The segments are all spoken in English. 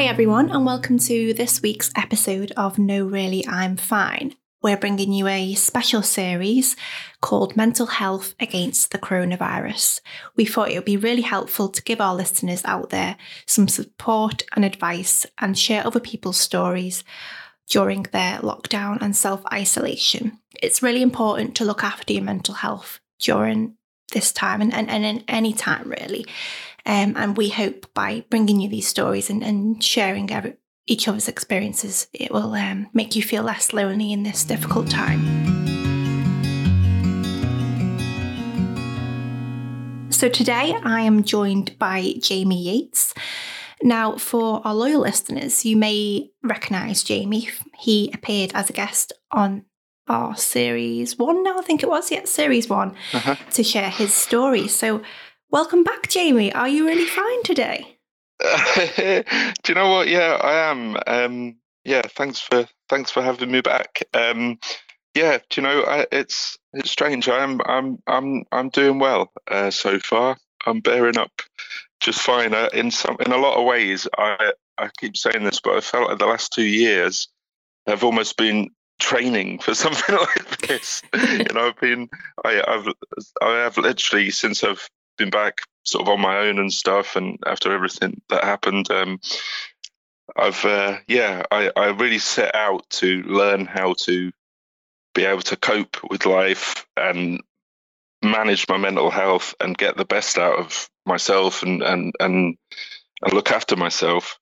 Hi, everyone, and welcome to this week's episode of No Really I'm Fine. We're bringing you a special series called Mental Health Against the Coronavirus. We thought it would be really helpful to give our listeners out there some support and advice and share other people's stories during their lockdown and self isolation. It's really important to look after your mental health during this time and, and, and in any time, really. Um, and we hope by bringing you these stories and, and sharing every, each other's experiences, it will um, make you feel less lonely in this difficult time. So today I am joined by Jamie Yates. Now, for our loyal listeners, you may recognise Jamie. He appeared as a guest on our series one now, I think it was, yeah, series one, uh-huh. to share his story. So Welcome back, Jamie. Are you really fine today? Do you know what? Yeah, I am. Um, yeah, thanks for thanks for having me back. Um, yeah, do you know I, it's it's strange. I'm I'm I'm I'm doing well uh, so far. I'm bearing up just fine. Uh, in some in a lot of ways, I I keep saying this, but I felt like the last two years have almost been training for something like this. you know, I've been I, I've I have literally since I've been back sort of on my own and stuff, and after everything that happened, um, I've uh, yeah, I, I really set out to learn how to be able to cope with life and manage my mental health and get the best out of myself and and and, and look after myself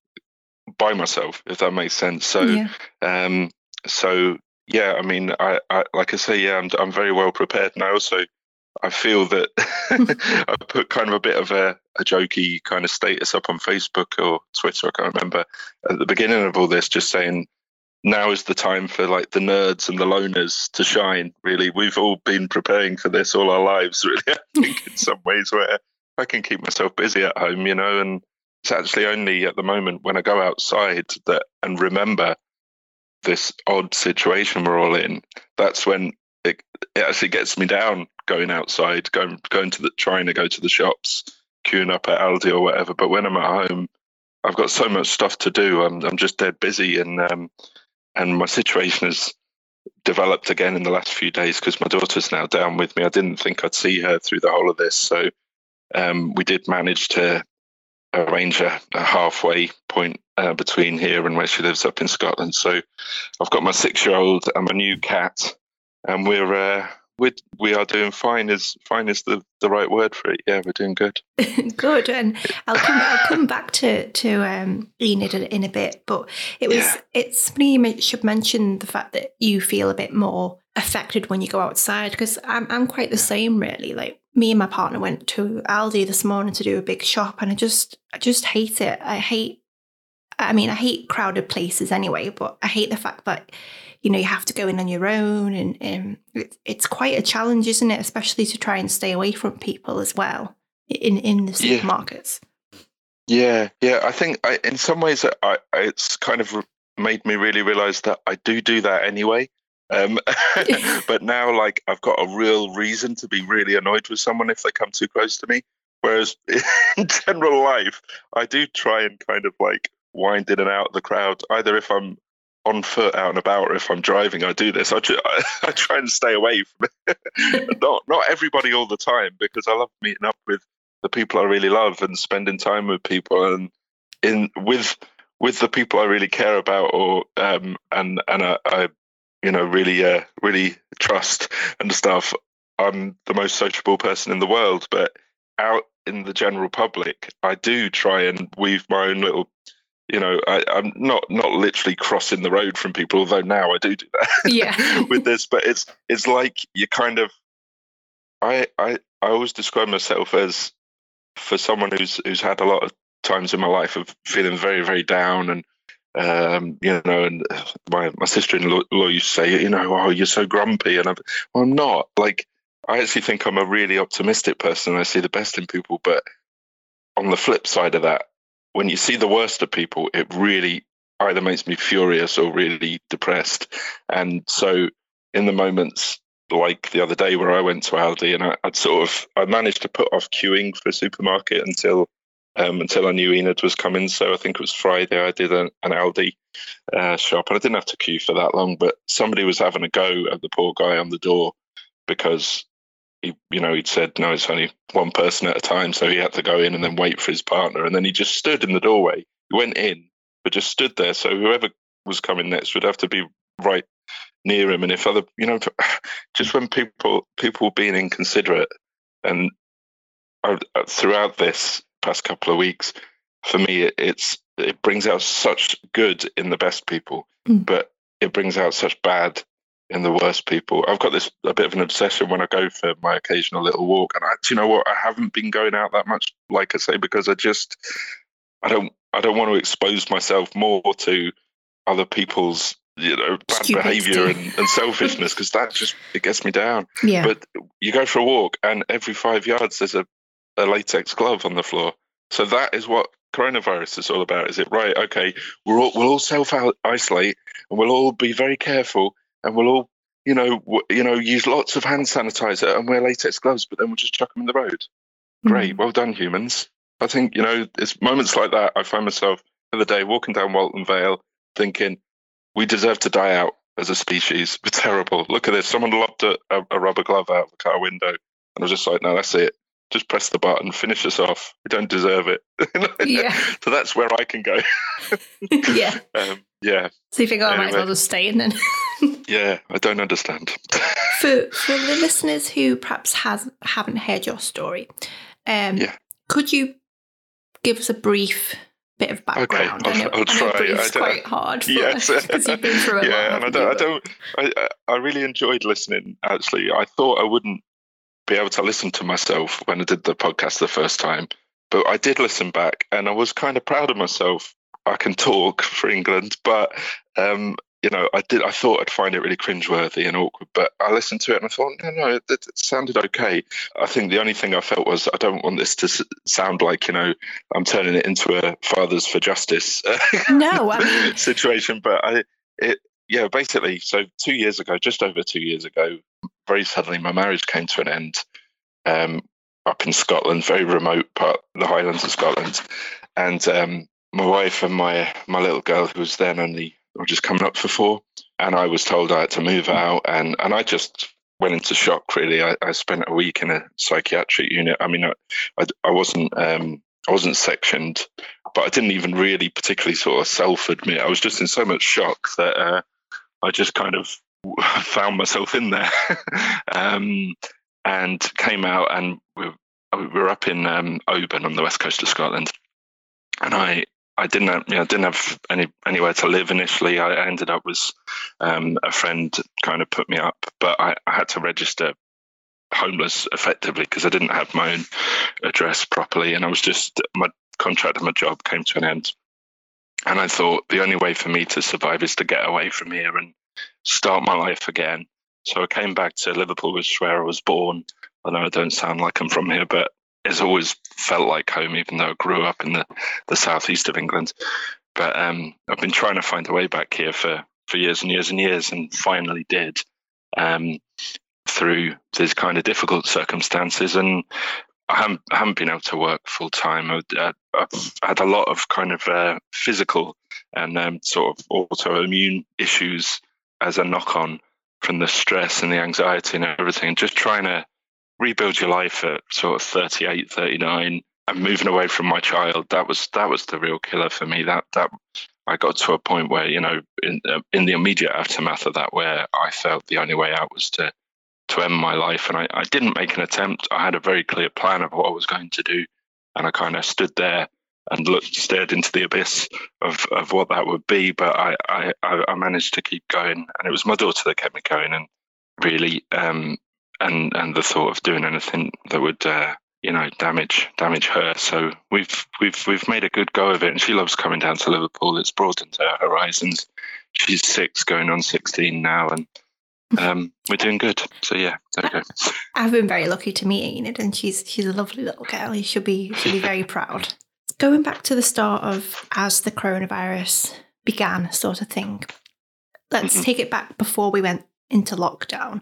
by myself, if that makes sense. So, yeah. um, so yeah, I mean, I, I like I say, yeah, I'm I'm very well prepared now. So I feel that I put kind of a bit of a, a jokey kind of status up on Facebook or Twitter, I can't remember, at the beginning of all this, just saying now is the time for like the nerds and the loners to shine. Really, we've all been preparing for this all our lives. Really, I think in some ways where I can keep myself busy at home, you know, and it's actually only at the moment when I go outside that and remember this odd situation we're all in. That's when it, it actually gets me down going outside, going going to the trying to go to the shops, queuing up at Aldi or whatever. But when I'm at home, I've got so much stuff to do. I'm I'm just dead busy, and um, and my situation has developed again in the last few days because my daughter's now down with me. I didn't think I'd see her through the whole of this, so um, we did manage to arrange a, a halfway point uh, between here and where she lives up in Scotland. So I've got my six-year-old and my new cat, and we're uh, we we are doing fine. Is fine is the, the right word for it? Yeah, we're doing good. good, and I'll come I'll come back to to um, Enid in a bit. But it was yeah. it's funny you should mention the fact that you feel a bit more affected when you go outside because I'm I'm quite the same really. Like me and my partner went to Aldi this morning to do a big shop, and I just I just hate it. I hate. I mean, I hate crowded places anyway, but I hate the fact that you know you have to go in on your own and um, it, it's quite a challenge isn't it? Especially to try and stay away from people as well in in the supermarkets. Yeah yeah i think I, in some ways I, it's kind of made me really realize that i do do that anyway. Um, but now like i've got a real reason to be really annoyed with someone if they come too close to me. Whereas in general life i do try and kind of like wind in and out of the crowd either if i'm on foot out and about or if I'm driving, I do this. I, I, try and stay away from it. not not everybody all the time because I love meeting up with the people I really love and spending time with people and in with with the people I really care about or um and and I, I you know really uh really trust and stuff. I'm the most sociable person in the world, but out in the general public, I do try and weave my own little you know, I, am not not literally crossing the road from people, although now I do do that. Yeah. with this, but it's it's like you kind of, I I I always describe myself as for someone who's who's had a lot of times in my life of feeling very very down and um, you know, and my my sister-in-law used to say, you know, oh, you're so grumpy, and I'm, well, I'm not. Like, I actually think I'm a really optimistic person. I see the best in people, but on the flip side of that, when you see the worst of people, it really either makes me furious or really depressed. And so, in the moments like the other day where I went to Aldi and I, would sort of I managed to put off queuing for a supermarket until um, until I knew Enid was coming. So I think it was Friday. I did an, an Aldi uh, shop, and I didn't have to queue for that long. But somebody was having a go at the poor guy on the door because he, you know, he'd said no, it's only one person at a time, so he had to go in and then wait for his partner, and then he just stood in the doorway. He went in, but just stood there. So whoever was coming next would have to be right near him. And if other, you know, just when people people being inconsiderate, and uh, throughout this past couple of weeks, for me, it, it's it brings out such good in the best people, mm. but it brings out such bad in the worst people. I've got this a bit of an obsession when I go for my occasional little walk, and I, you know what? I haven't been going out that much, like I say, because I just I don't I don't want to expose myself more to other people's you know bad behavior and, and selfishness because that just it gets me down. Yeah. But you go for a walk, and every five yards there's a, a latex glove on the floor. So that is what coronavirus is all about. Is it right? Okay, we're all, we'll all self isolate and we'll all be very careful and we'll all, you know, w- you know, use lots of hand sanitizer and wear latex gloves, but then we'll just chuck them in the road. Great, mm. well done, humans. I think you know, it's moments like that. I find myself the other day walking down Walton Vale, thinking we deserve to die out as a species. We're terrible. Look at this. Someone lobbed a, a, rubber glove out of the car window, and I was just like, no, that's it. Just press the button, finish us off. We don't deserve it. yeah. so that's where I can go. yeah. Um, yeah. So you think, oh, anyway. I might as well just stay and then. yeah, I don't understand. for for the listeners who perhaps has haven't heard your story, um, yeah. could you give us a brief bit of background? Okay, I'll, I'll try. It's quite hard because you've been through a yeah, lot. and I don't, I don't, I, I really enjoyed listening. Actually, I thought I wouldn't be able to listen to myself when I did the podcast the first time, but I did listen back, and I was kind of proud of myself. I can talk for England, but um, you know, I did. I thought I'd find it really cringeworthy and awkward, but I listened to it and I thought, no, no, it, it sounded okay. I think the only thing I felt was I don't want this to s- sound like you know I'm turning it into a fathers for justice no I mean... situation, but I it yeah basically. So two years ago, just over two years ago, very suddenly my marriage came to an end. Um, up in Scotland, very remote part, the Highlands of Scotland, and um, my wife and my my little girl, who was then only or just coming up for four. And I was told I had to move out, and and I just went into shock. Really, I, I spent a week in a psychiatric unit. I mean, I, I, I wasn't um, I wasn't sectioned, but I didn't even really particularly sort of self admit. I was just in so much shock that uh, I just kind of found myself in there, um, and came out, and we, we were up in um, Oban on the west coast of Scotland, and I I didn't have, you know, didn't have any anywhere to live initially. I ended up with um, a friend kind of put me up, but I, I had to register homeless effectively because I didn't have my own address properly, and I was just my contract and my job came to an end. And I thought the only way for me to survive is to get away from here and start my life again. So I came back to Liverpool, which is where I was born. I know I don't sound like I'm from here, but it's always felt like home, even though I grew up in the, the southeast of England. But um, I've been trying to find a way back here for, for years and years and years, and finally did um, through these kind of difficult circumstances. And I haven't, I haven't been able to work full time. I've, I've, had a lot of kind of uh, physical and um, sort of autoimmune issues as a knock on from the stress and the anxiety and everything. Just trying to rebuild your life at sort of 38, 39 and moving away from my child, that was that was the real killer for me. That that I got to a point where you know in uh, in the immediate aftermath of that, where I felt the only way out was to to end my life, and I, I didn't make an attempt. I had a very clear plan of what I was going to do, and I kind of stood there and looked stared into the abyss of, of what that would be. But I, I, I managed to keep going, and it was my daughter that kept me going, and really, um, and and the thought of doing anything that would. Uh, you know, damage damage her. So we've we've we've made a good go of it, and she loves coming down to Liverpool. It's broadened her horizons. She's six, going on sixteen now, and um, we're doing good. So yeah, there we go. I've been very lucky to meet Enid, and she's she's a lovely little girl. You should be should be very proud. Going back to the start of as the coronavirus began, sort of thing. Let's mm-hmm. take it back before we went into lockdown.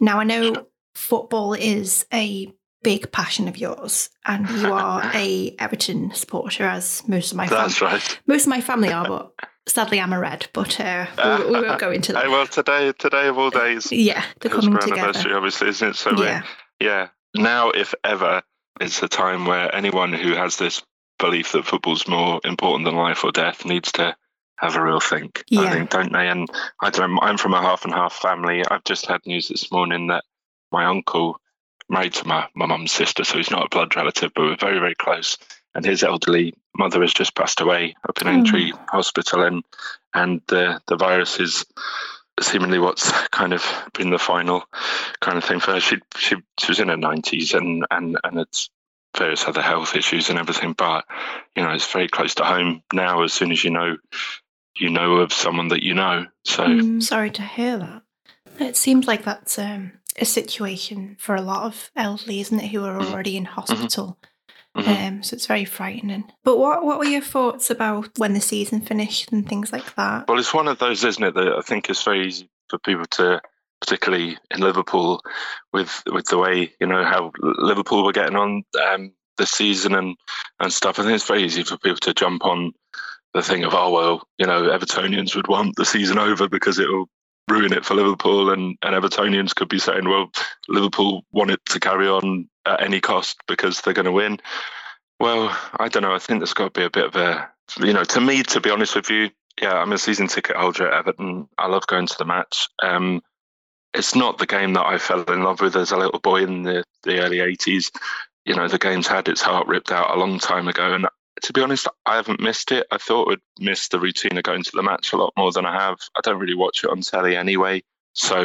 Now I know football is a big passion of yours, and you are a Everton supporter, as most of my that's fam- right. Most of my family are, but sadly I'm a red. But uh, we, we, won't go into that. well, today, today of all days, yeah, they're coming together. Anniversary, obviously, isn't it? So yeah, yeah. Now, if ever, it's a time where anyone who has this belief that football's more important than life or death needs to have a real think. Yeah. I think, don't they? And I don't. I'm from a half and half family. I've just had news this morning that my uncle married to my my mum's sister, so he's not a blood relative, but we're very very close. And his elderly mother has just passed away up in Aintree mm. Hospital, and and the the virus is seemingly what's kind of been the final kind of thing for her. She she she was in her nineties and and and it's various other health issues and everything, but you know it's very close to home now. As soon as you know you know of someone that you know, so mm, sorry to hear that. It seems like that's um, a situation for a lot of elderly, isn't it, who are mm-hmm. already in mm-hmm. hospital. Mm-hmm. Um, so it's very frightening. But what what were your thoughts about when the season finished and things like that? Well, it's one of those, isn't it, that I think is very easy for people to, particularly in Liverpool, with with the way you know how Liverpool were getting on um, this season and and stuff. I think it's very easy for people to jump on the thing of oh well, you know, Evertonians would want the season over because it will ruin it for Liverpool, and, and Evertonians could be saying, well, Liverpool want it to carry on at any cost because they're going to win. Well, I don't know. I think there's got to be a bit of a, you know, to me, to be honest with you, yeah, I'm a season ticket holder at Everton. I love going to the match. Um, it's not the game that I fell in love with as a little boy in the, the early 80s. You know, the game's had its heart ripped out a long time ago. And to be honest, I haven't missed it. I thought I'd miss the routine of going to the match a lot more than I have. I don't really watch it on telly anyway. So,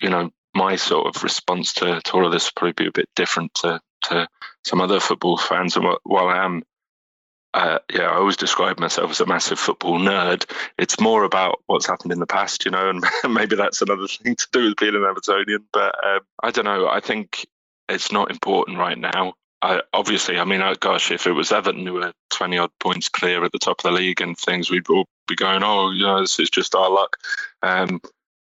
you know, my sort of response to, to all of this will probably be a bit different to, to some other football fans. And while I am, uh, yeah, I always describe myself as a massive football nerd. It's more about what's happened in the past, you know, and maybe that's another thing to do with being an Evertonian. But um, I don't know. I think it's not important right now. I, obviously, I mean, uh, gosh, if it was Everton who were 20 odd points clear at the top of the league and things, we'd all be going, oh, you know, this is just our luck. Um,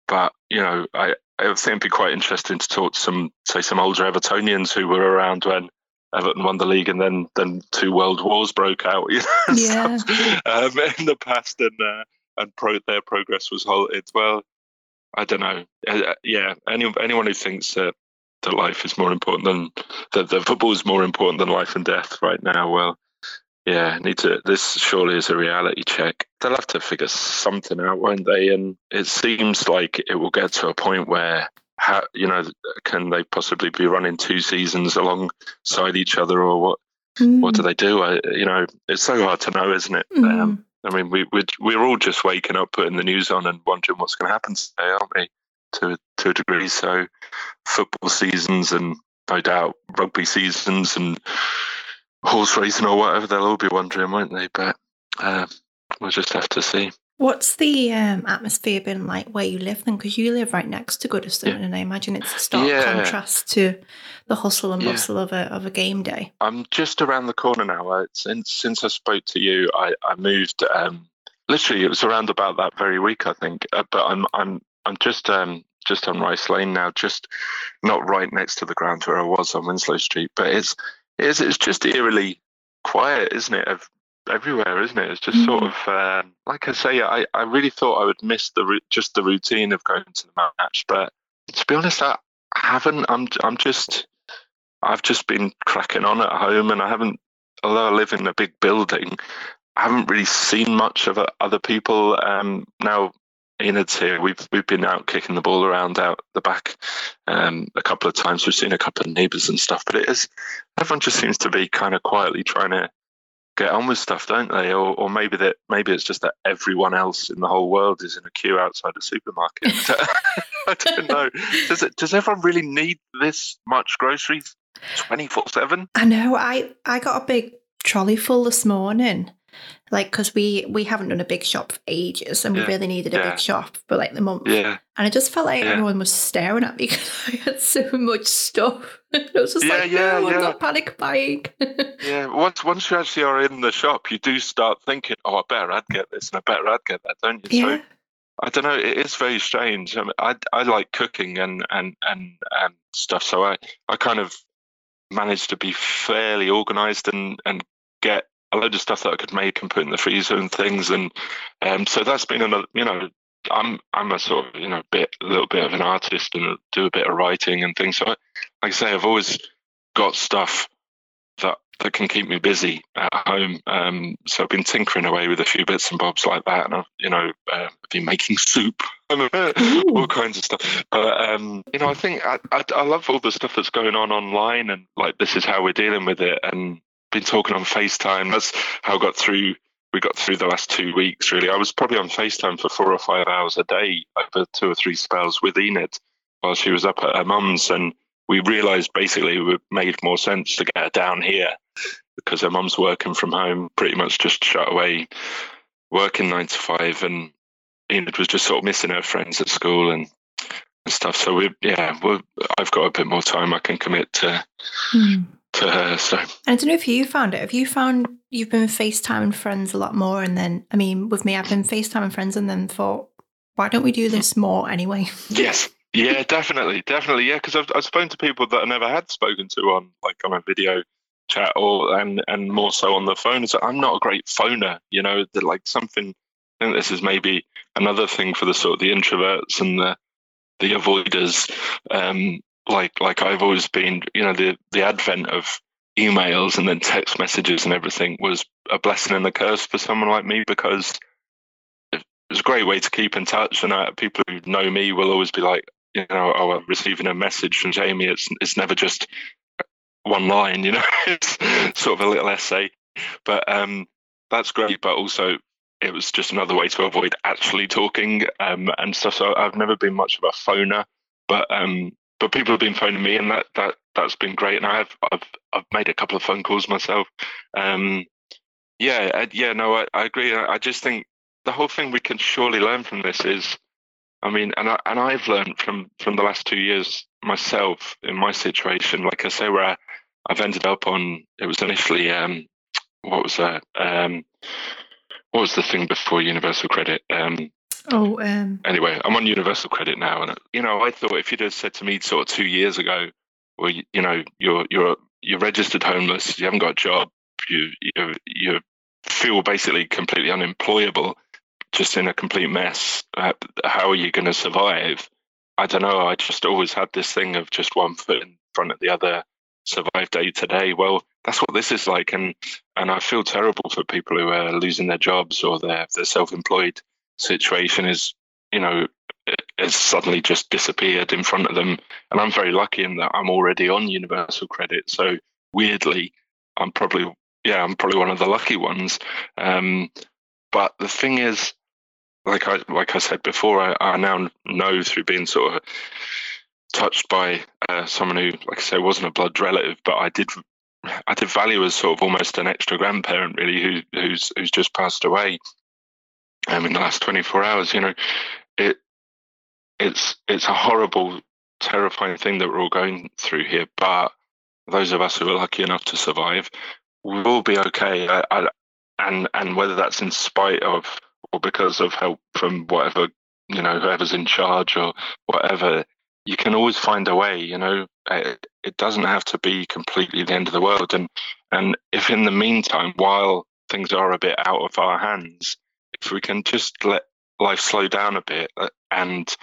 but, you know, I, I think it'd be quite interesting to talk to some, say, some older Evertonians who were around when Everton won the league and then then two world wars broke out, you know, yeah. um, in the past and uh, and pro, their progress was halted. Well, I don't know. Uh, yeah, any, anyone who thinks that that life is more important than that the football is more important than life and death right now. Well, yeah, need to. This surely is a reality check. They'll have to figure something out, won't they? And it seems like it will get to a point where, how, you know, can they possibly be running two seasons alongside each other, or what? Mm. What do they do? I, you know, it's so hard to know, isn't it? Mm. Um, I mean, we we're, we're all just waking up, putting the news on, and wondering what's going to happen today, aren't we? To to a degree. So football seasons and no doubt rugby seasons and horse racing or whatever, they'll all be wondering, won't they? But uh, we'll just have to see. What's the um, atmosphere been like where you live then? Because you live right next to Goodison, yeah. and I imagine it's a stark yeah. contrast to the hustle and bustle yeah. of a of a game day. I'm just around the corner now. I, since since I spoke to you, I, I moved. Um, literally, it was around about that very week, I think. Uh, but I'm I'm I'm just um, just on Rice Lane now, just not right next to the ground where I was on Winslow Street. But it's it's it's just eerily quiet, isn't it? Of everywhere, isn't it? It's just mm-hmm. sort of uh, like I say. I, I really thought I would miss the just the routine of going to the match, but to be honest, I haven't. I'm I'm just I've just been cracking on at home, and I haven't. Although I live in a big building, I haven't really seen much of other people. Um, now Enid's here. We've we've been out kicking the ball around out the back um, a couple of times. We've seen a couple of neighbours and stuff, but it is everyone just seems to be kind of quietly trying to get on with stuff, don't they? Or, or maybe that maybe it's just that everyone else in the whole world is in a queue outside a supermarket. I don't know. Does it? Does everyone really need this much groceries twenty four seven? I know. I I got a big trolley full this morning like because we we haven't done a big shop for ages and we really needed a yeah. big shop for like the month yeah and i just felt like yeah. everyone was staring at me because i had so much stuff i was just yeah, like yeah, no, yeah. i'm not panic buying yeah once once you actually are in the shop you do start thinking oh i better i'd get this and i better i'd get that don't you yeah. so I don't know. It is very strange. I, mean, I, I like cooking and, and, and, and stuff, so I, I kind of managed to be fairly organised and, and get a load of stuff that I could make and put in the freezer and things. And um, so that's been another, you know, I'm I'm a sort of you know bit a little bit of an artist and do a bit of writing and things. So I, like I say, I've always got stuff that that can keep me busy at home. Um, so I've been tinkering away with a few bits and bobs like that, and I've you know uh, been making soup, all kinds of stuff. But um, you know, I think I, I I love all the stuff that's going on online, and like this is how we're dealing with it, and been talking on FaceTime. That's how I got through. We got through the last two weeks. Really, I was probably on FaceTime for four or five hours a day over two or three spells with Enid while she was up at her mum's, and we realised basically it made more sense to get her down here because her mum's working from home, pretty much just shut away, working nine to five, and Enid was just sort of missing her friends at school and, and stuff. So we, yeah, we I've got a bit more time I can commit to. Mm her. So I don't know if you found it. Have you found you've been FaceTiming friends a lot more? And then, I mean, with me, I've been FaceTiming friends and then thought, why don't we do this more anyway? yes. Yeah, definitely. Definitely. Yeah. Because I've, I've spoken to people that I never had spoken to on like on a video chat or and and more so on the phone. So I'm not a great phoner, you know, that like something I think this is maybe another thing for the sort of the introverts and the the avoiders. Um, like like I've always been, you know, the the advent of emails and then text messages and everything was a blessing and a curse for someone like me because it was a great way to keep in touch. And uh, people who know me will always be like, you know, oh, I'm receiving a message from Jamie. It's it's never just one line, you know, it's sort of a little essay. But um, that's great. But also, it was just another way to avoid actually talking um, and stuff. So I've never been much of a phoner, but um, but people have been phoning me, and that that that's been great. And I've I've I've made a couple of phone calls myself. Um, yeah, yeah, no, I, I agree. I, I just think the whole thing we can surely learn from this is, I mean, and I, and I've learned from from the last two years myself in my situation. Like I say, where I, I've ended up on, it was initially um, what was that? Um, what was the thing before Universal Credit? Um, Oh, um, anyway, I'm on universal credit now, and you know, I thought if you'd have said to me sort of two years ago, well, you, you know, you're you're you're registered homeless, you haven't got a job, you you you feel basically completely unemployable, just in a complete mess. Uh, how are you going to survive? I don't know. I just always had this thing of just one foot in front of the other, survive day to day. Well, that's what this is like, and and I feel terrible for people who are losing their jobs or they're they're self-employed situation is, you know, has suddenly just disappeared in front of them. And I'm very lucky in that I'm already on universal credit. So weirdly, I'm probably yeah, I'm probably one of the lucky ones. Um, but the thing is, like I like I said before, I, I now know through being sort of touched by uh, someone who, like I say, wasn't a blood relative, but I did I did value as sort of almost an extra grandparent, really, who who's who's just passed away um, in the last 24 hours. You know, it it's it's a horrible, terrifying thing that we're all going through here. But those of us who are lucky enough to survive, we'll be okay. I, I, and and whether that's in spite of or because of help from whatever you know, whoever's in charge or whatever, you can always find a way. You know, it, it doesn't have to be completely the end of the world. And and if in the meantime, while things are a bit out of our hands, if we can just let life slow down a bit and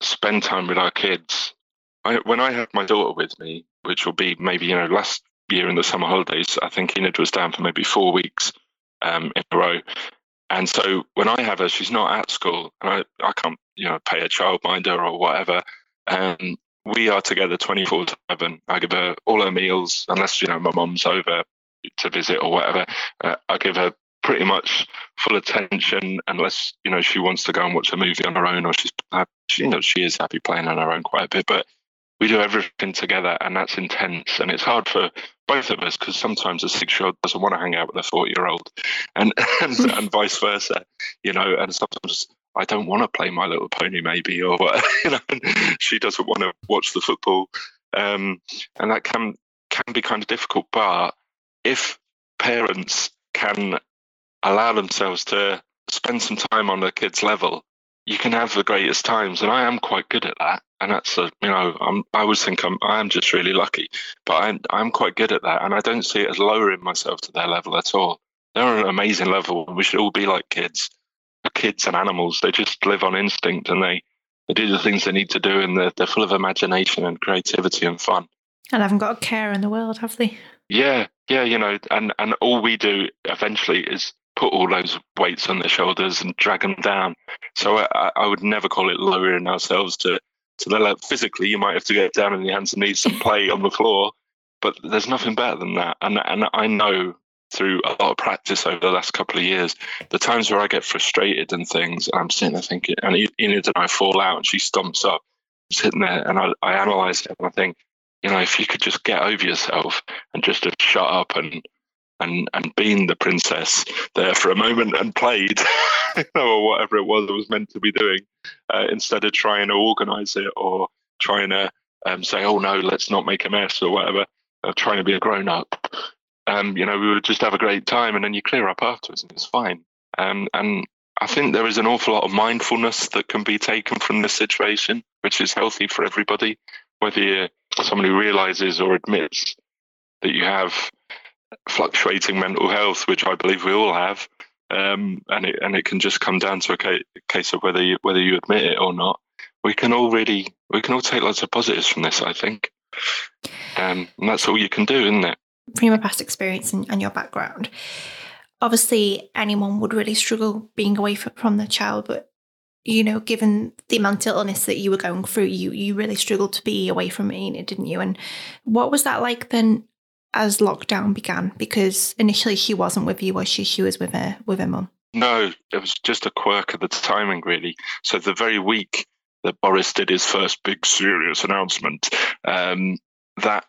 spend time with our kids. I, when I have my daughter with me, which will be maybe you know last year in the summer holidays, I think Enid was down for maybe four weeks um, in a row. And so when I have her, she's not at school, and I, I can't you know pay a childminder or whatever. Um, we are together 24 7. I give her all her meals, unless, you know, my mum's over to visit or whatever, uh, I give her pretty much full attention unless you know she wants to go and watch a movie on her own or she's you know she is happy playing on her own quite a bit but we do everything together and that's intense and it's hard for both of us because sometimes a six year old doesn't want to hang out with a 40 year old and, and and vice versa you know and sometimes I don't want to play My Little Pony, maybe, or you know, she doesn't want to watch the football, um, and that can can be kind of difficult. But if parents can allow themselves to spend some time on their kids' level, you can have the greatest times. And I am quite good at that. And that's a, you know, I'm, I always think I'm, I am just really lucky, but I'm, I'm quite good at that. And I don't see it as lowering myself to their level at all. They're an amazing level. And we should all be like kids, kids and animals. They just live on instinct and they, they do the things they need to do. And they're, they're full of imagination and creativity and fun. And haven't got a care in the world, have they? Yeah, yeah, you know, and and all we do eventually is put all those weights on their shoulders and drag them down. So I, I would never call it lowering ourselves to to the level. Physically, you might have to get down on your hands and knees and play on the floor, but there's nothing better than that. And and I know through a lot of practice over the last couple of years, the times where I get frustrated and things, and I'm sitting there thinking, and Enid and I fall out, and she stomps up, sitting there, and I, I analyze it, and I think, you know, if you could just get over yourself and just shut up and and and been the princess there for a moment and played, or whatever it was I was meant to be doing, uh, instead of trying to organize it or trying to um, say, oh no, let's not make a mess or whatever, uh, trying to be a grown up. Um, you know, we would just have a great time, and then you clear up afterwards, and it's fine. Um, and I think there is an awful lot of mindfulness that can be taken from this situation, which is healthy for everybody whether you're someone who realizes or admits that you have fluctuating mental health, which I believe we all have, um, and it and it can just come down to a case, of whether you whether you admit it or not. We can all really we can all take lots of positives from this. I think, um, and that's all you can do, isn't it? From your past experience and, and your background, obviously anyone would really struggle being away from, their child, but you know, given the mental illness that you were going through, you you really struggled to be away from Enid, didn't you? And what was that like then as lockdown began? Because initially she wasn't with you, was she? She was with her with her mum. No, it was just a quirk of the timing, really. So the very week that Boris did his first big serious announcement, um, that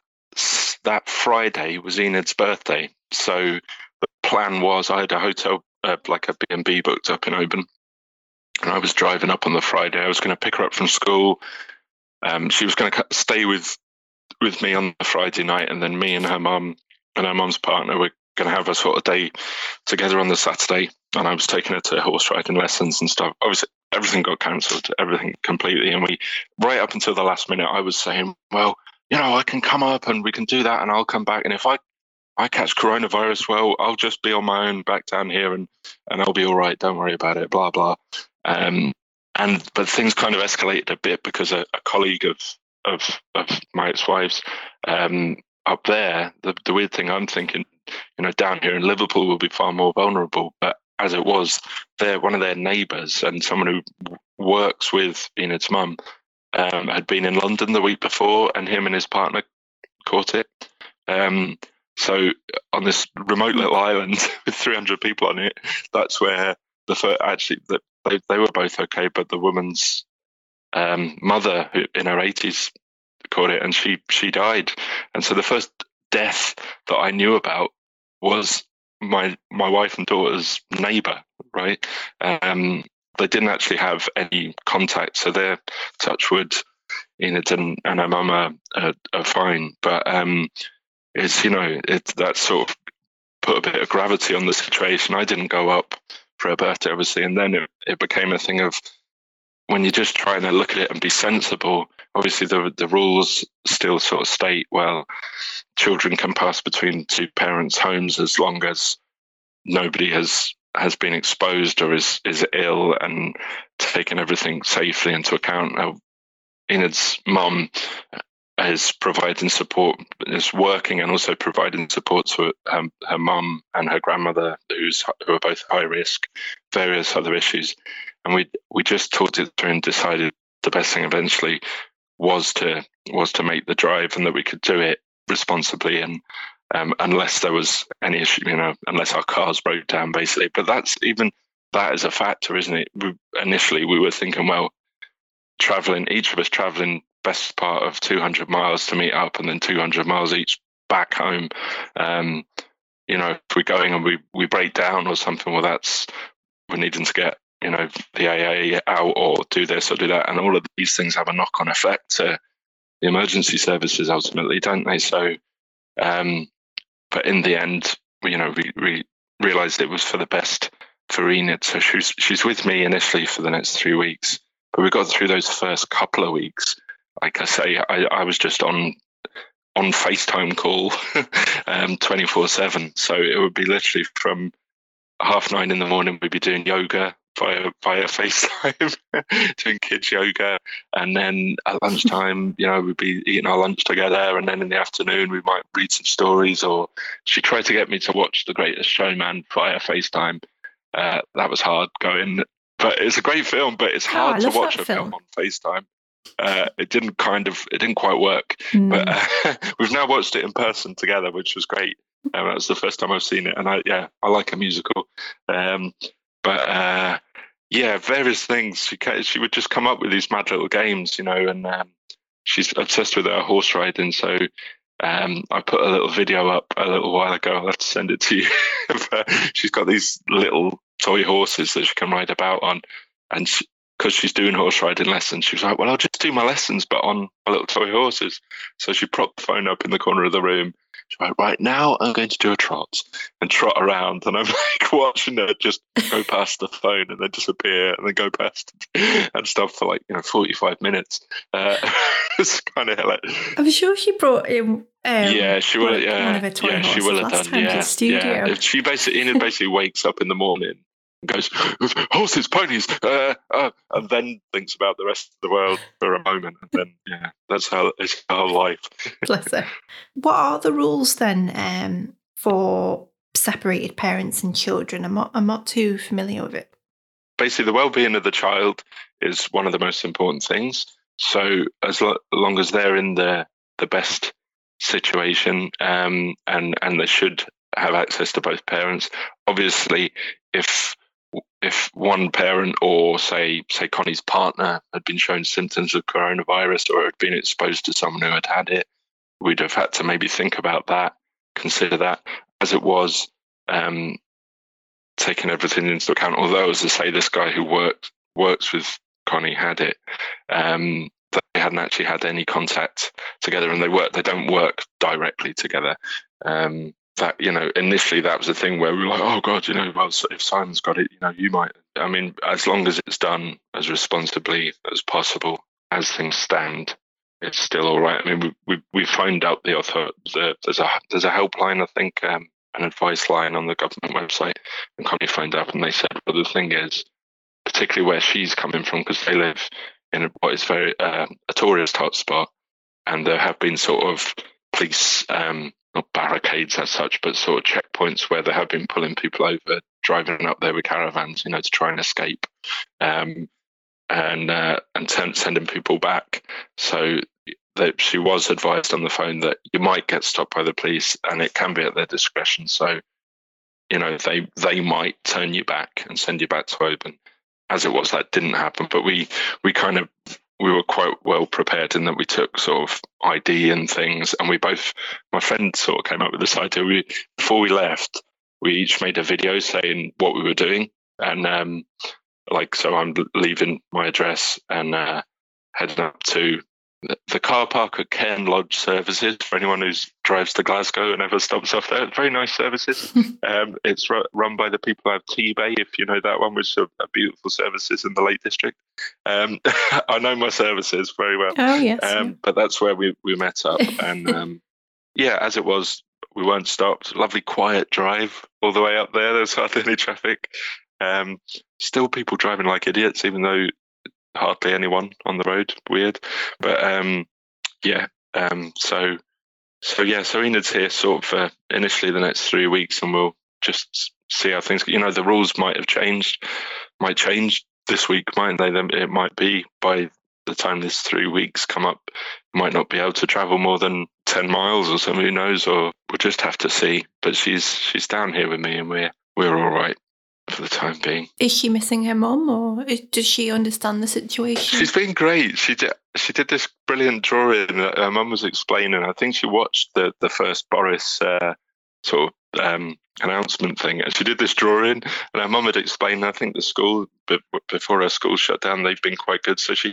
that Friday was Enid's birthday. So the plan was I had a hotel, uh, like a B&B booked up in Oban and I was driving up on the Friday. I was going to pick her up from school. Um, she was going to stay with with me on the Friday night, and then me and her mum and her mum's partner were going to have a sort of day together on the Saturday. And I was taking her to horse riding lessons and stuff. Obviously, everything got cancelled, everything completely. And we, right up until the last minute, I was saying, well, you know, I can come up and we can do that, and I'll come back. And if I I catch coronavirus, well, I'll just be on my own back down here and, and I'll be all right. Don't worry about it, blah, blah. Um, and but things kind of escalated a bit because a, a colleague of of of my ex-wife's um, up there. The, the weird thing I'm thinking, you know, down here in Liverpool will be far more vulnerable, but as it was, they're one of their neighbours and someone who works with Enid's mum um, had been in London the week before, and him and his partner caught it. Um, so on this remote little island with 300 people on it, that's where the first, actually the, they, they were both okay, but the woman's um, mother, who in her 80s, caught it and she she died. And so the first death that I knew about was my my wife and daughter's neighbor, right? Um, they didn't actually have any contact, so they're touchwood. Enid and, and her mum are, are, are fine, but um, it's you know it that sort of put a bit of gravity on the situation. I didn't go up for her birthday, obviously. And then it, it became a thing of when you're just trying to look at it and be sensible, obviously the the rules still sort of state well, children can pass between two parents' homes as long as nobody has has been exposed or is is ill and taken everything safely into account. Now, Enid's mum is providing support, is working and also providing support to her, her mum and her grandmother, who's who are both high risk, various other issues, and we we just talked it through and decided the best thing eventually was to was to make the drive and that we could do it responsibly and um, unless there was any issue, you know, unless our cars broke down, basically. But that's even that is a factor, isn't it? We, initially, we were thinking, well, traveling, each of us traveling best part of 200 miles to meet up, and then 200 miles each back home. Um, you know, if we're going and we we break down or something, well, that's we're needing to get you know the AA out or do this or do that, and all of these things have a knock on effect to the emergency services ultimately, don't they? So, um, but in the end, you know, we, we realized it was for the best for Enid. So she's she's with me initially for the next three weeks, but we got through those first couple of weeks. Like I say, I, I was just on on FaceTime call um, 24 7. So it would be literally from half nine in the morning, we'd be doing yoga via via FaceTime, doing kids yoga, and then at lunchtime, you know, we'd be eating our lunch together, and then in the afternoon we might read some stories. Or she tried to get me to watch The Greatest Showman via FaceTime. Uh, that was hard going, but it's a great film. But it's hard oh, to watch a film. film on FaceTime. Uh, it didn't kind of it didn't quite work mm. but uh, we've now watched it in person together which was great um, that was the first time i've seen it and i yeah i like a musical um, but uh, yeah, various things. She she would just come up with these mad little games, you know, and um, she's obsessed with her horse riding. So um, I put a little video up a little while ago. I'll have to send it to you. she's got these little toy horses that she can ride about on, and because she's doing horse riding lessons, she was like, "Well, I'll just do my lessons, but on my little toy horses." So she propped the phone up in the corner of the room right, right now I'm going to do a trot and trot around. And I'm like watching her just go past the phone and then disappear and then go past and stuff for like, you know, 45 minutes. Uh, it's kind of like. I'm sure she brought in. Um, yeah, she will. Yeah, yeah, she will have done. Yeah, yeah. She basically, Enid basically wakes up in the morning goes, horses, ponies, uh, uh, and then thinks about the rest of the world for a moment. And then, yeah, that's how it's her life. Bless her. What are the rules then um, for separated parents and children? I'm not, I'm not too familiar with it. Basically, the well-being of the child is one of the most important things. So, as lo- long as they're in the the best situation, um, and and they should have access to both parents. Obviously, if if one parent or say say Connie's partner had been shown symptoms of coronavirus or had been exposed to someone who had had it, we'd have had to maybe think about that, consider that. As it was, um, taking everything into account. Although, as I say, this guy who worked works with Connie had it. Um, they hadn't actually had any contact together, and they work. They don't work directly together. Um, that you know initially that was the thing where we were like oh god you know well if simon's got it you know you might i mean as long as it's done as responsibly as possible as things stand it's still all right. I mean we we, we found out the author the, there's a there's a helpline i think um, an advice line on the government website and connie phoned out and they said but the thing is particularly where she's coming from because they live in what is very uh, a tourist hotspot and there have been sort of police um, not barricades as such, but sort of checkpoints where they have been pulling people over, driving up there with caravans, you know, to try and escape, um, and uh, and sending people back. So that she was advised on the phone that you might get stopped by the police, and it can be at their discretion. So, you know, they they might turn you back and send you back to Oban. As it was, that didn't happen, but we we kind of we were quite well prepared in that we took sort of ID and things, and we both, my friend sort of came up with this idea. We before we left, we each made a video saying what we were doing, and um, like so, I'm leaving my address and uh, heading up to the car park at Cairn Lodge Services for anyone who drives to Glasgow and ever stops off there. Very nice services. um, it's run by the people of Tebay, if you know that one, which are, beautiful services in the Lake District. Um, I know my services very well. Oh yes, um, yeah. but that's where we we met up, and um, yeah, as it was, we weren't stopped. Lovely quiet drive all the way up there. There's hardly any traffic. Um, still people driving like idiots, even though hardly anyone on the road. Weird, but um, yeah. Um, so so yeah. So Enid's here sort of for initially the next three weeks, and we'll just see how things. You know, the rules might have changed, might change this week, might they? Then it might be by the time this three weeks come up, might not be able to travel more than ten miles or something. Who knows? Or we'll just have to see. But she's she's down here with me, and we're we're all right for the time being. Is she missing her mum, or does she understand the situation? She's been great. She did she did this brilliant drawing that her mum was explaining. I think she watched the the first Boris uh, sort of um, announcement thing. And she did this drawing, and her mum had explained. I think the school before her school shut down, they've been quite good. So she,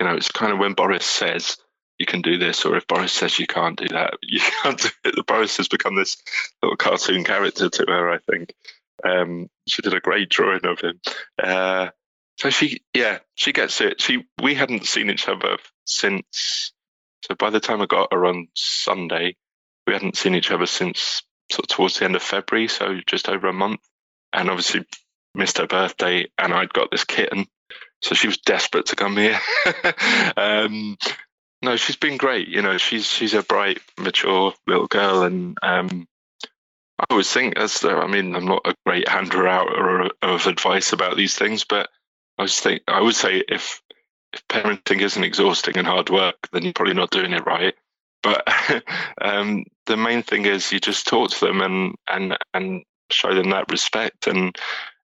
you know, it's kind of when Boris says you can do this, or if Boris says you can't do that, you can't do it. The Boris has become this little cartoon character to her. I think um, she did a great drawing of him. Uh, so she, yeah, she gets it. She, we hadn't seen each other since. So by the time I got her on Sunday, we hadn't seen each other since sort of towards the end of February, so just over a month. And obviously missed her birthday, and I'd got this kitten, so she was desperate to come here. um, no, she's been great. You know, she's she's a bright, mature little girl, and um, I always think though I mean I'm not a great hander out of advice about these things, but I was think I would say if if parenting isn't exhausting and hard work, then you're probably not doing it right. But um, the main thing is you just talk to them and and and show them that respect and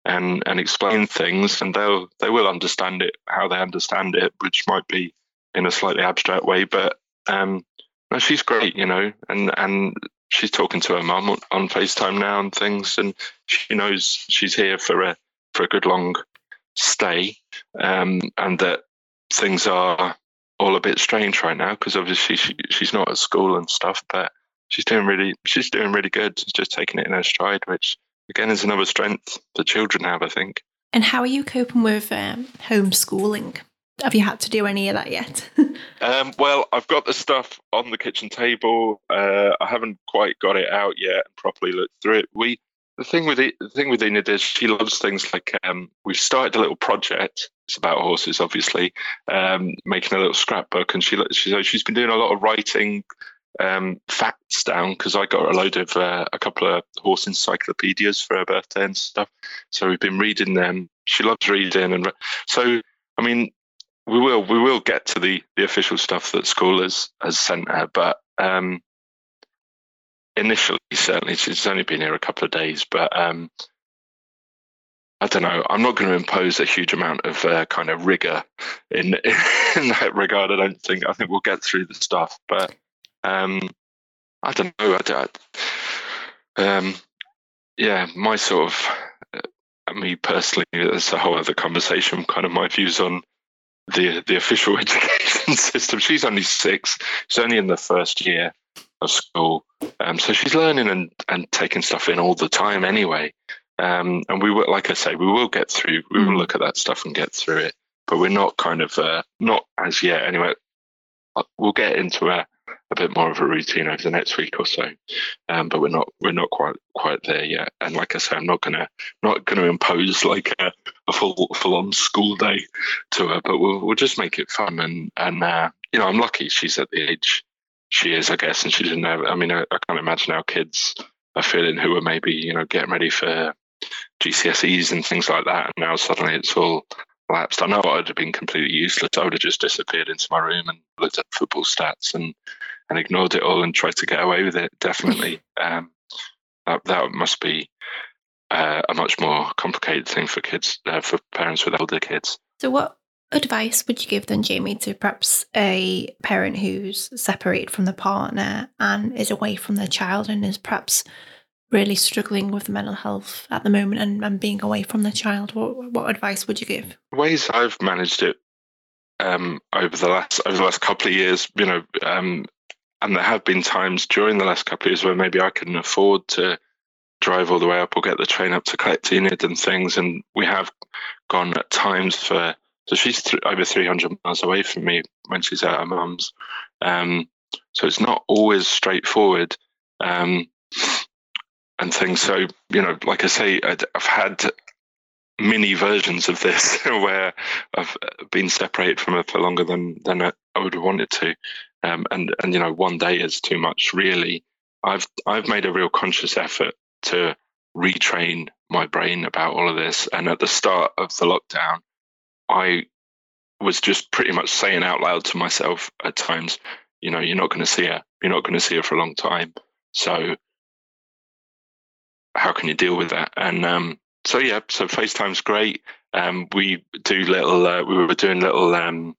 and and explain things, and they'll they will understand it how they understand it, which might be in a slightly abstract way. But um, no, she's great, you know, and and she's talking to her mum on, on FaceTime now and things, and she knows she's here for a for a good long stay, um, and that things are all a bit strange right now because obviously she, she's not at school and stuff, but she's doing really she's doing really good. She's just taking it in her stride, which again is another strength the children have, I think. And how are you coping with um, homeschooling? Have you had to do any of that yet? um, well, I've got the stuff on the kitchen table. Uh, I haven't quite got it out yet and properly looked through it. We the thing with it, the thing with Enid is she loves things like um, we've started a little project. It's about horses, obviously, um, making a little scrapbook, and she, she she's been doing a lot of writing um, facts down because I got a load of uh, a couple of horse encyclopedias for her birthday and stuff. So we've been reading them. She loves reading, and so I mean, we will we will get to the the official stuff that school has has sent her, but um, initially, certainly, she's only been here a couple of days, but um, I don't know. I'm not going to impose a huge amount of uh, kind of rigor in in that regard. I don't think. I think we'll get through the stuff, but um, I don't know. I don't, um, yeah, my sort of uh, me personally, there's a whole other conversation. Kind of my views on the the official education system. She's only six. She's only in the first year of school. Um, so she's learning and, and taking stuff in all the time anyway. Um, and we will, like I say, we will get through, we will mm. look at that stuff and get through it, but we're not kind of, uh, not as yet anyway. Uh, we'll get into a, a bit more of a routine over the next week or so, um, but we're not we're not quite quite there yet. And like I say, I'm not gonna not gonna impose like a, a full full on school day to her, but we'll we'll just make it fun and and uh, you know I'm lucky she's at the age she is, I guess, and she didn't have. I mean, I, I can't imagine how kids are feeling who are maybe you know getting ready for GCSEs and things like that, and now suddenly it's all lapsed. I know I'd have been completely useless. I would have just disappeared into my room and looked at football stats and and ignored it all and tried to get away with it. Definitely, um, that that must be uh, a much more complicated thing for kids, uh, for parents with older kids. So, what advice would you give then, Jamie, to perhaps a parent who's separated from the partner and is away from their child and is perhaps really struggling with mental health at the moment and, and being away from the child? What what advice would you give? Ways I've managed it um, over the last over the last couple of years, you know, um, and there have been times during the last couple of years where maybe I couldn't afford to drive all the way up or get the train up to collect Enid and things, and we have gone at times for so she's th- over 300 miles away from me when she's at her mum's. Um, so it's not always straightforward um, and things. So, you know, like I say, i have had mini versions of this where I've been separated from her for longer than, than I would have wanted to. Um, and, and, you know, one day is too much, really. I've, I've made a real conscious effort to retrain my brain about all of this. And at the start of the lockdown, I was just pretty much saying out loud to myself at times, you know, you're not going to see her. You're not going to see her for a long time. So how can you deal with that? And um, so yeah, so FaceTime's great. Um, we do little. Uh, we were doing little um,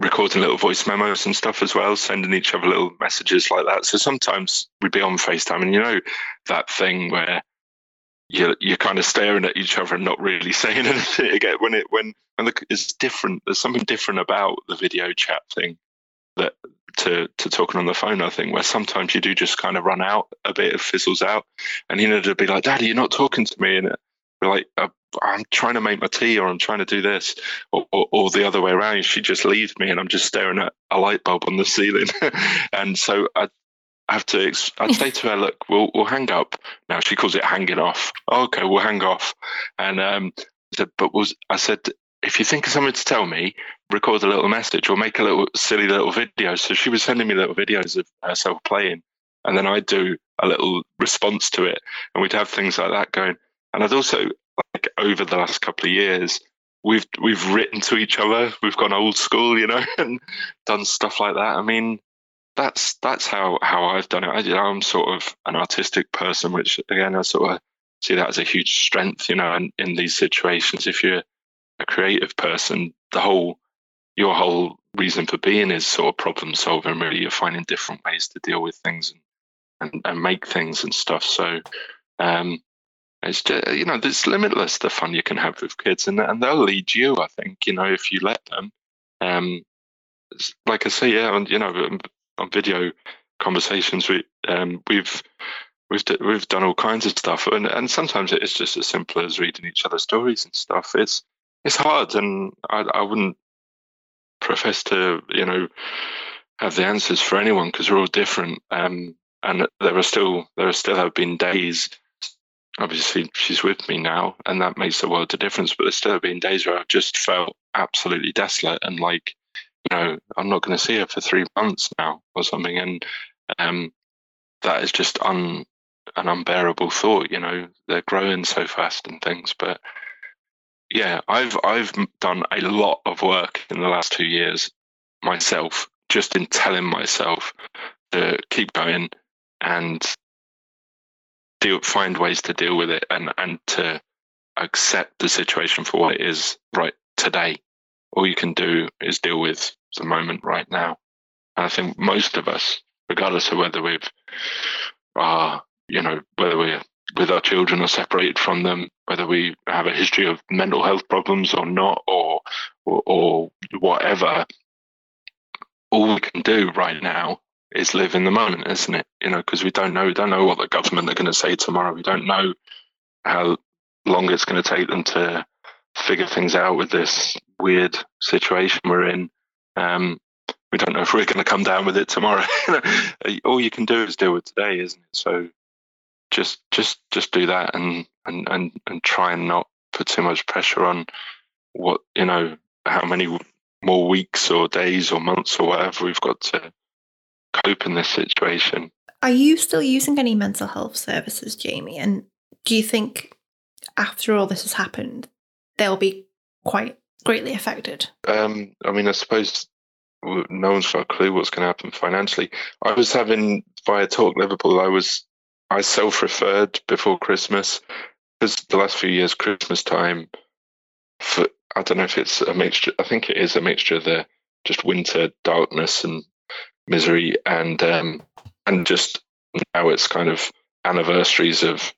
recording little voice memos and stuff as well, sending each other little messages like that. So sometimes we'd be on FaceTime, and you know that thing where you're you're kind of staring at each other and not really saying anything again when it when when it's different. There's something different about the video chat thing that to to talking on the phone. I think where sometimes you do just kind of run out a bit, it fizzles out, and you know to be like, "Daddy, you're not talking to me," and we're like, uh, "I'm trying to make my tea, or I'm trying to do this," or, or, or the other way around. She just leaves me, and I'm just staring at a light bulb on the ceiling, and so I. Have to. I'd say to her, "Look, we'll we'll hang up." Now she calls it hanging off. okay, we'll hang off. And um, but was I said if you think of something to tell me, record a little message or make a little silly little video. So she was sending me little videos of herself playing, and then I'd do a little response to it, and we'd have things like that going. And I'd also like over the last couple of years, we've we've written to each other. We've gone old school, you know, and done stuff like that. I mean, that's that's how how I've done it. I, I'm sort of an artistic person, which again I sort of see that as a huge strength, you know, in, in these situations. If you're a creative person, the whole your whole reason for being is sort of problem solving. Really, you're finding different ways to deal with things and and, and make things and stuff. So. Um, it's just, you know, there's limitless the fun you can have with kids, and and they'll lead you. I think you know if you let them. Um, like I say, yeah, and you know, um, on video conversations, we um, we've we've we've done all kinds of stuff, and and sometimes it is just as simple as reading each other's stories and stuff. It's it's hard, and I, I wouldn't profess to you know have the answers for anyone because we're all different. Um, and there are still there are still have been days. Obviously, she's with me now, and that makes a world of difference. But there's still been days where I've just felt absolutely desolate and like, you know, I'm not going to see her for three months now or something, and um, that is just un an unbearable thought. You know, they're growing so fast and things, but yeah, I've I've done a lot of work in the last two years myself, just in telling myself to keep going and deal, find ways to deal with it and and to accept the situation for what it is right today. All you can do is deal with the moment right now. And I think most of us, regardless of whether we've, uh, you know, whether we're with our children or separated from them, whether we have a history of mental health problems or not, or, or, or whatever. All we can do right now is live in the moment, isn't it? You know, because we don't know, we don't know what the government are going to say tomorrow. We don't know how long it's going to take them to figure things out with this weird situation we're in. Um, we don't know if we're going to come down with it tomorrow. All you can do is deal with today, isn't it? So just just just do that and and and and try and not put too much pressure on what you know how many more weeks or days or months or whatever we've got to cope in this situation. Are you still using any mental health services, Jamie? And do you think after all this has happened, they'll be quite greatly affected? Um, I mean, I suppose no one's got a clue what's going to happen financially. I was having via Talk Liverpool, I was I self referred before Christmas because the last few years, Christmas time, for, I don't know if it's a mixture, I think it is a mixture of the just winter darkness and misery and um, and just now it's kind of anniversaries of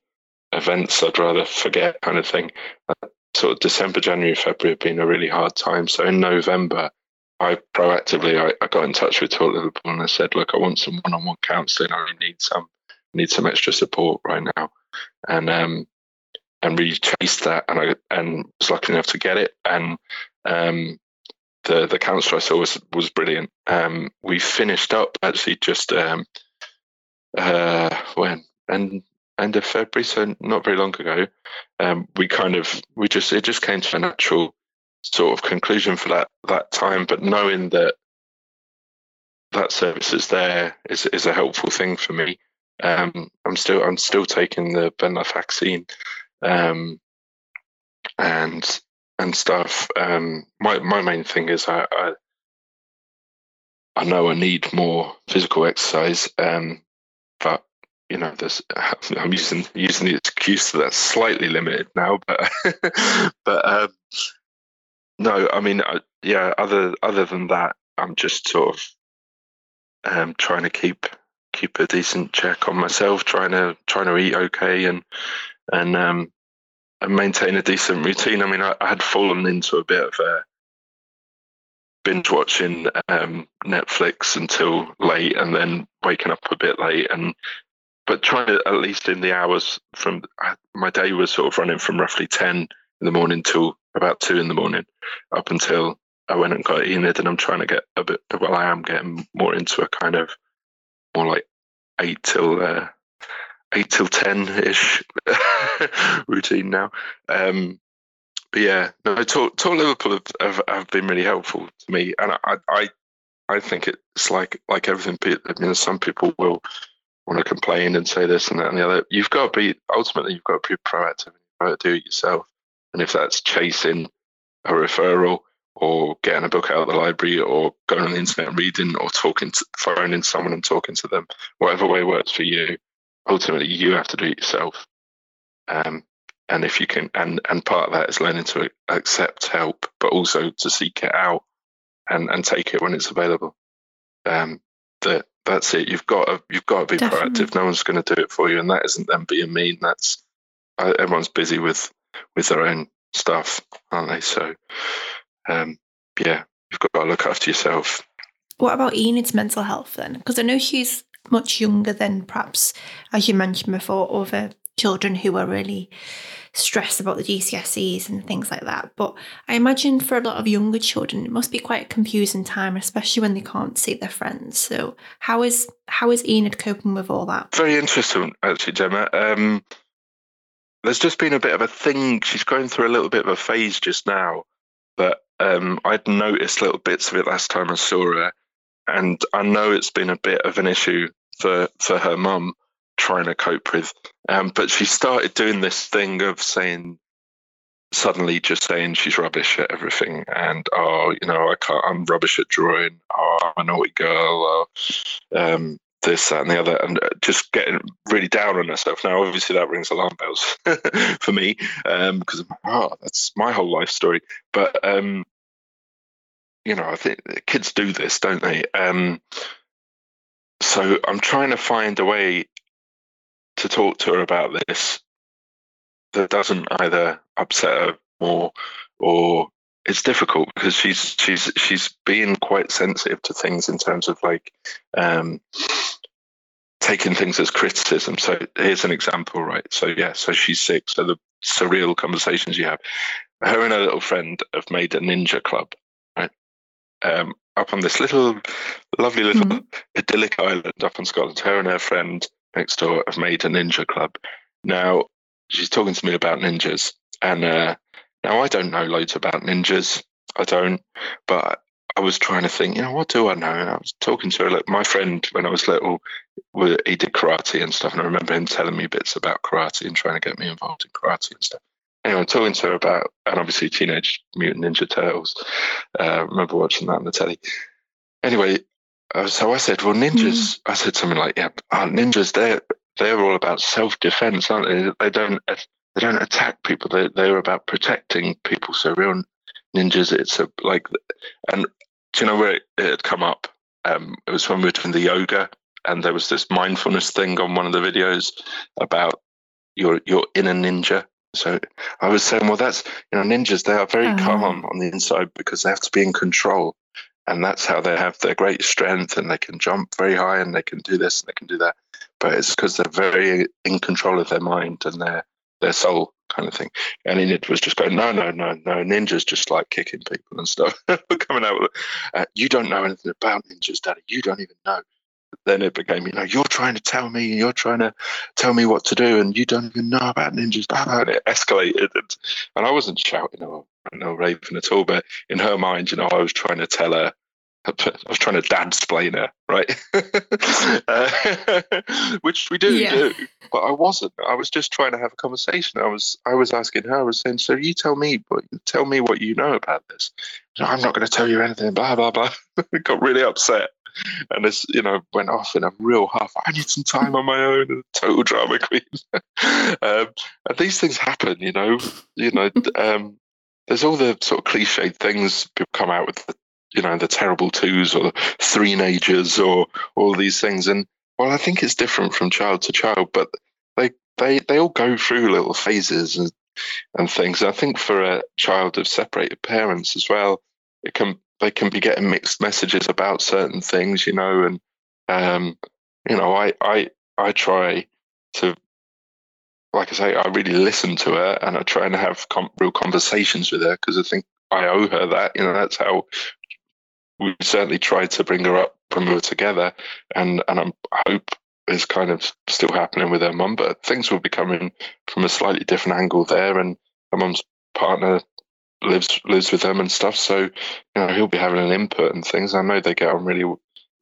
events I'd rather forget kind of thing. Uh, sort of December, January, February have been a really hard time. So in November, I proactively I, I got in touch with Talk Liverpool and I said, look, I want some one-on-one counselling. I need some need some extra support right now. And um, and really chased that, and I and was lucky enough to get it. And um, the the counsellor I saw was was brilliant. Um, we finished up actually just um, uh, when and end of February, so not very long ago. Um, we kind of we just it just came to a natural sort of conclusion for that that time, but knowing that that service is there is is a helpful thing for me. Um, I'm still I'm still taking the venlafaxine, um, and and stuff. Um, my my main thing is I, I, I know I need more physical exercise, um, but you know, there's I'm using using the excuse that that's slightly limited now, but but um, no, I mean, yeah. Other other than that, I'm just sort of um, trying to keep keep a decent check on myself, trying to trying to eat okay and and um, maintain a decent routine. I mean, I, I had fallen into a bit of a binge watching um, Netflix until late, and then waking up a bit late, and but trying to at least in the hours from my day was sort of running from roughly ten in the morning till about two in the morning, up until I went and got Enid, and I'm trying to get a bit. Well, I am getting more into a kind of more like eight till uh, eight till ten ish routine now. Um, but yeah, no, Talk, Talk Liverpool have, have, have, been really helpful to me, and I, I I think it's like like everything. I mean, some people will want to complain and say this and that and the other. You've got to be ultimately you've got to be proactive. You've got to do it yourself, and if that's chasing a referral or getting a book out of the library or going on the internet reading or talking to phoning someone and talking to them, whatever way works for you, ultimately you have to do it yourself. Um, and if you can, and and part of that is learning to accept help, but also to seek it out and and take it when it's available. Um, that that's it. You've got to you've got to be Definitely. proactive. No one's going to do it for you, and that isn't them being mean. That's uh, everyone's busy with with their own stuff, aren't they? So, um, yeah, you've got to look after yourself. What about Enid's mental health then? Because I know she's much younger than perhaps, as you mentioned before, other children who are really stressed about the GCSEs and things like that. But I imagine for a lot of younger children, it must be quite a confusing time, especially when they can't see their friends. So how is how is Enid coping with all that? Very interesting, actually, Gemma. Um, there's just been a bit of a thing. She's going through a little bit of a phase just now, but um, I'd noticed little bits of it last time I saw her, and I know it's been a bit of an issue for for her mum trying to cope with. Um, but she started doing this thing of saying suddenly just saying she's rubbish at everything and oh you know I can't I'm rubbish at drawing. Oh I'm a naughty girl or um, this that and the other and uh, just getting really down on herself. Now obviously that rings alarm bells for me because um, oh that's my whole life story. But um, you know I think kids do this don't they um, so I'm trying to find a way to talk to her about this that doesn't either upset her more or it's difficult because she's she's she's being quite sensitive to things in terms of like um, taking things as criticism. So here's an example, right? So yeah, so she's six. So the surreal conversations you have. Her and her little friend have made a ninja club? Um, up on this little, lovely little mm-hmm. idyllic island up in Scotland. Her and her friend next door have made a ninja club. Now she's talking to me about ninjas, and uh, now I don't know loads about ninjas. I don't, but I was trying to think, you know, what do I know? And I was talking to her. Like my friend, when I was little, he did karate and stuff, and I remember him telling me bits about karate and trying to get me involved in karate and stuff. Anyway, I'm talking to her about, and obviously Teenage Mutant Ninja Turtles. Uh, I remember watching that on the telly. Anyway, uh, so I said, well, ninjas. Mm. I said something like, yeah, oh, ninjas. They're they're all about self defense, aren't they? They don't they don't attack people. They they're about protecting people. So real ninjas, it's a like, and do you know where it, it had come up? Um, it was when we were doing the yoga, and there was this mindfulness thing on one of the videos about your your inner ninja. So I was saying, well, that's you know, ninjas. They are very uh-huh. calm on the inside because they have to be in control. And that's how they have their great strength and they can jump very high and they can do this and they can do that. But it's because they're very in control of their mind and their their soul kind of thing. And Enid was just going no no no no ninjas just like kicking people and stuff coming out with uh, you don't know anything about ninjas daddy. You don't even know then it became, you know, you're trying to tell me, you're trying to tell me what to do, and you don't even know about ninjas. And it escalated, and, and I wasn't shouting or no raving at all, but in her mind, you know, I was trying to tell her I was trying to dad explain her, right? uh, which we do yeah. do, but I wasn't. I was just trying to have a conversation. I was I was asking her. I was saying, "So you tell me, but tell me what you know about this." I'm not going to tell you anything. Blah blah blah. got really upset, and this you know went off in a real huff. I need some time on my own. Total drama queen. um, and these things happen, you know. You know. Um, there's all the sort of cliched things people come out with the you know the terrible twos or the three majors or all these things and well i think it's different from child to child but they they they all go through little phases and and things i think for a child of separated parents as well it can they can be getting mixed messages about certain things you know and um you know i i i try to like i say i really listen to her and i try and have com- real conversations with her because i think I owe her that. You know, that's how we certainly tried to bring her up when we were together, and and I'm, I hope is kind of still happening with her mum, but things will be coming from a slightly different angle there, and her mum's partner lives lives with them and stuff, so you know he'll be having an input and things. I know they get on really,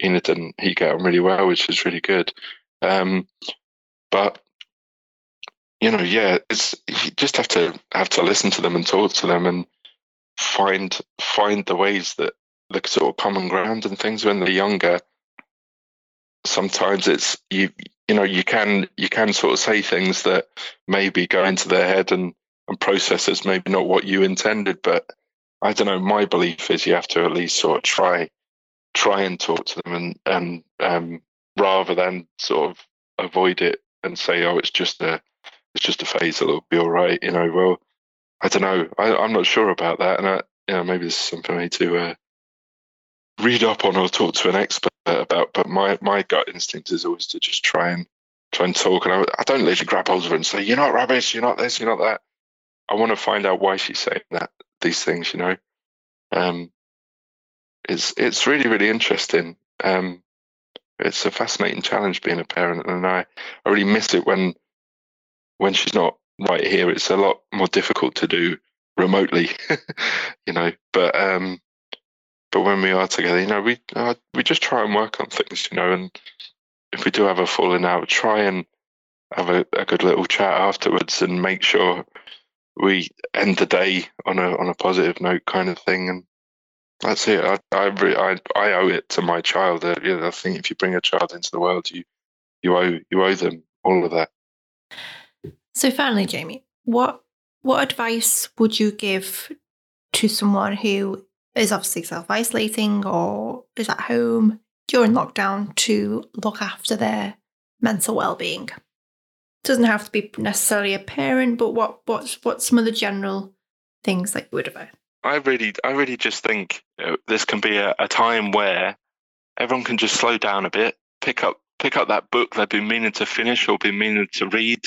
Enid and he get on really well, which is really good. Um, but you know, yeah, it's you just have to have to listen to them and talk to them and find find the ways that the sort of common ground and things when they're younger sometimes it's you you know you can you can sort of say things that maybe go into their head and and process as maybe not what you intended but i don't know my belief is you have to at least sort of try try and talk to them and and um, rather than sort of avoid it and say oh it's just a it's just a phase it'll be all right you know well i don't know I, i'm not sure about that and I, you know maybe this is something i need to uh, read up on or talk to an expert about. But my my gut instinct is always to just try and try and talk. And I, I don't literally grab hold of it and say, "You're not rubbish. You're not this. You're not that." I want to find out why she's saying that these things. You know, um, it's it's really really interesting. Um, it's a fascinating challenge being a parent, and I I really miss it when when she's not right here. It's a lot more difficult to do remotely, you know. But um, but when we are together, you know, we uh, we just try and work on things, you know, and if we do have a falling out, try and have a, a good little chat afterwards and make sure we end the day on a on a positive note, kind of thing. And that's it. I I I, owe it to my child. Uh, you know, I think if you bring a child into the world, you you owe you owe them all of that. So finally, Jamie, what what advice would you give to someone who is obviously self isolating or is at home during lockdown to look after their mental well being. Doesn't have to be necessarily a parent, but what what's what's some of the general things that you would advise? I really, I really just think this can be a, a time where everyone can just slow down a bit, pick up pick up that book they've been meaning to finish or been meaning to read,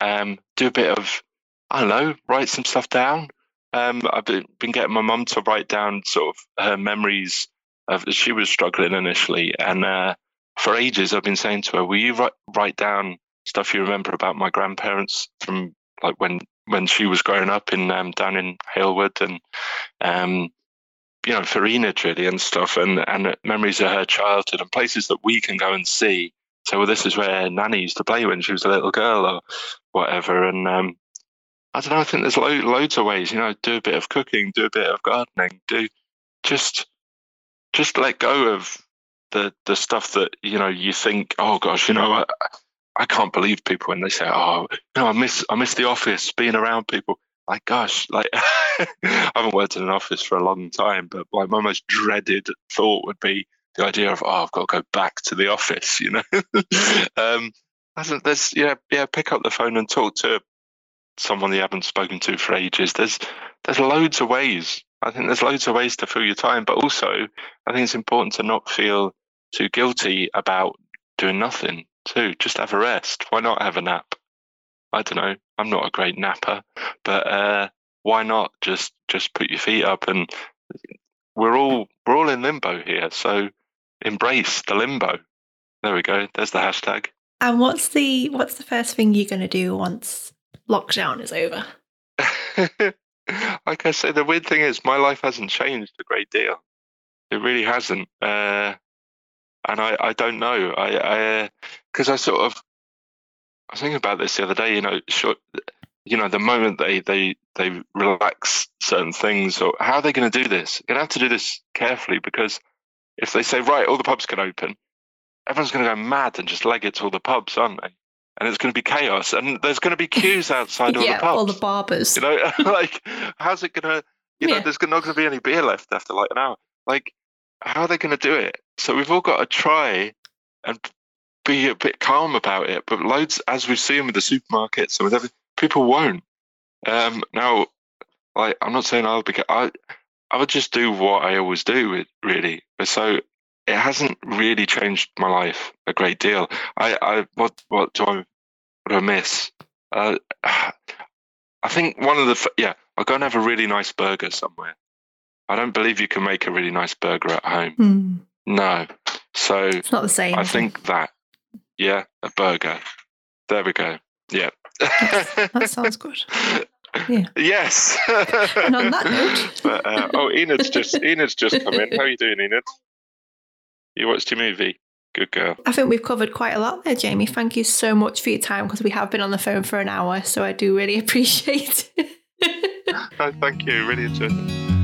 um, do a bit of I don't know, write some stuff down, um, I've been, been getting my mum to write down sort of her memories of she was struggling initially, and uh, for ages I've been saying to her, "Will you write write down stuff you remember about my grandparents from like when when she was growing up in um, down in Halewood and um, you know Enid really and stuff, and and memories of her childhood and places that we can go and see." So well, this is where Nanny used to play when she was a little girl or whatever, and um, I don't know. I think there's lo- loads of ways. You know, do a bit of cooking, do a bit of gardening, do just just let go of the the stuff that you know you think. Oh gosh, you know, I, I can't believe people when they say, "Oh, no, I miss I miss the office, being around people." Like, gosh, like I haven't worked in an office for a long time, but like my most dreaded thought would be the idea of, "Oh, I've got to go back to the office." You know, um, there's yeah, yeah, pick up the phone and talk to someone you haven't spoken to for ages. There's there's loads of ways. I think there's loads of ways to fill your time, but also I think it's important to not feel too guilty about doing nothing too. Just have a rest. Why not have a nap? I don't know. I'm not a great napper, but uh, why not just just put your feet up and we're all we're all in limbo here. So embrace the limbo. There we go. There's the hashtag. And what's the what's the first thing you're going to do once lockdown is over? like I say, the weird thing is my life hasn't changed a great deal. It really hasn't. Uh, and I, I don't know. I, because I, uh, I sort of, I was thinking about this the other day. You know, sure, you know, the moment they they they relax certain things, or how are they going to do this? You're going to have to do this carefully because if they say right, all the pubs can open, everyone's going to go mad and just leg it to all the pubs, aren't they? And it's going to be chaos, and there's going to be queues outside all yeah, the pubs. all the barbers. You know, like how's it going to? You know, there's not going to be any beer left after like an hour. Like, how are they going to do it? So we've all got to try and be a bit calm about it. But loads, as we've seen with the supermarkets and with everything, people won't. Um, now, like I'm not saying I'll be. I I would just do what I always do. With, Really, so it hasn't really changed my life a great deal. I, I what what do I what do I miss? Uh, I think one of the yeah, I'll go and have a really nice burger somewhere. I don't believe you can make a really nice burger at home. Mm. No, so it's not the same. I think that yeah, a burger. There we go. Yeah, that sounds good. Yeah. Yes. and on that note, but, uh, oh, Enid's just Enid's just come in. How are you doing, Enid? You watched your movie. Good girl. I think we've covered quite a lot there, Jamie. Thank you so much for your time because we have been on the phone for an hour, so I do really appreciate it. thank you. Really enjoyed it.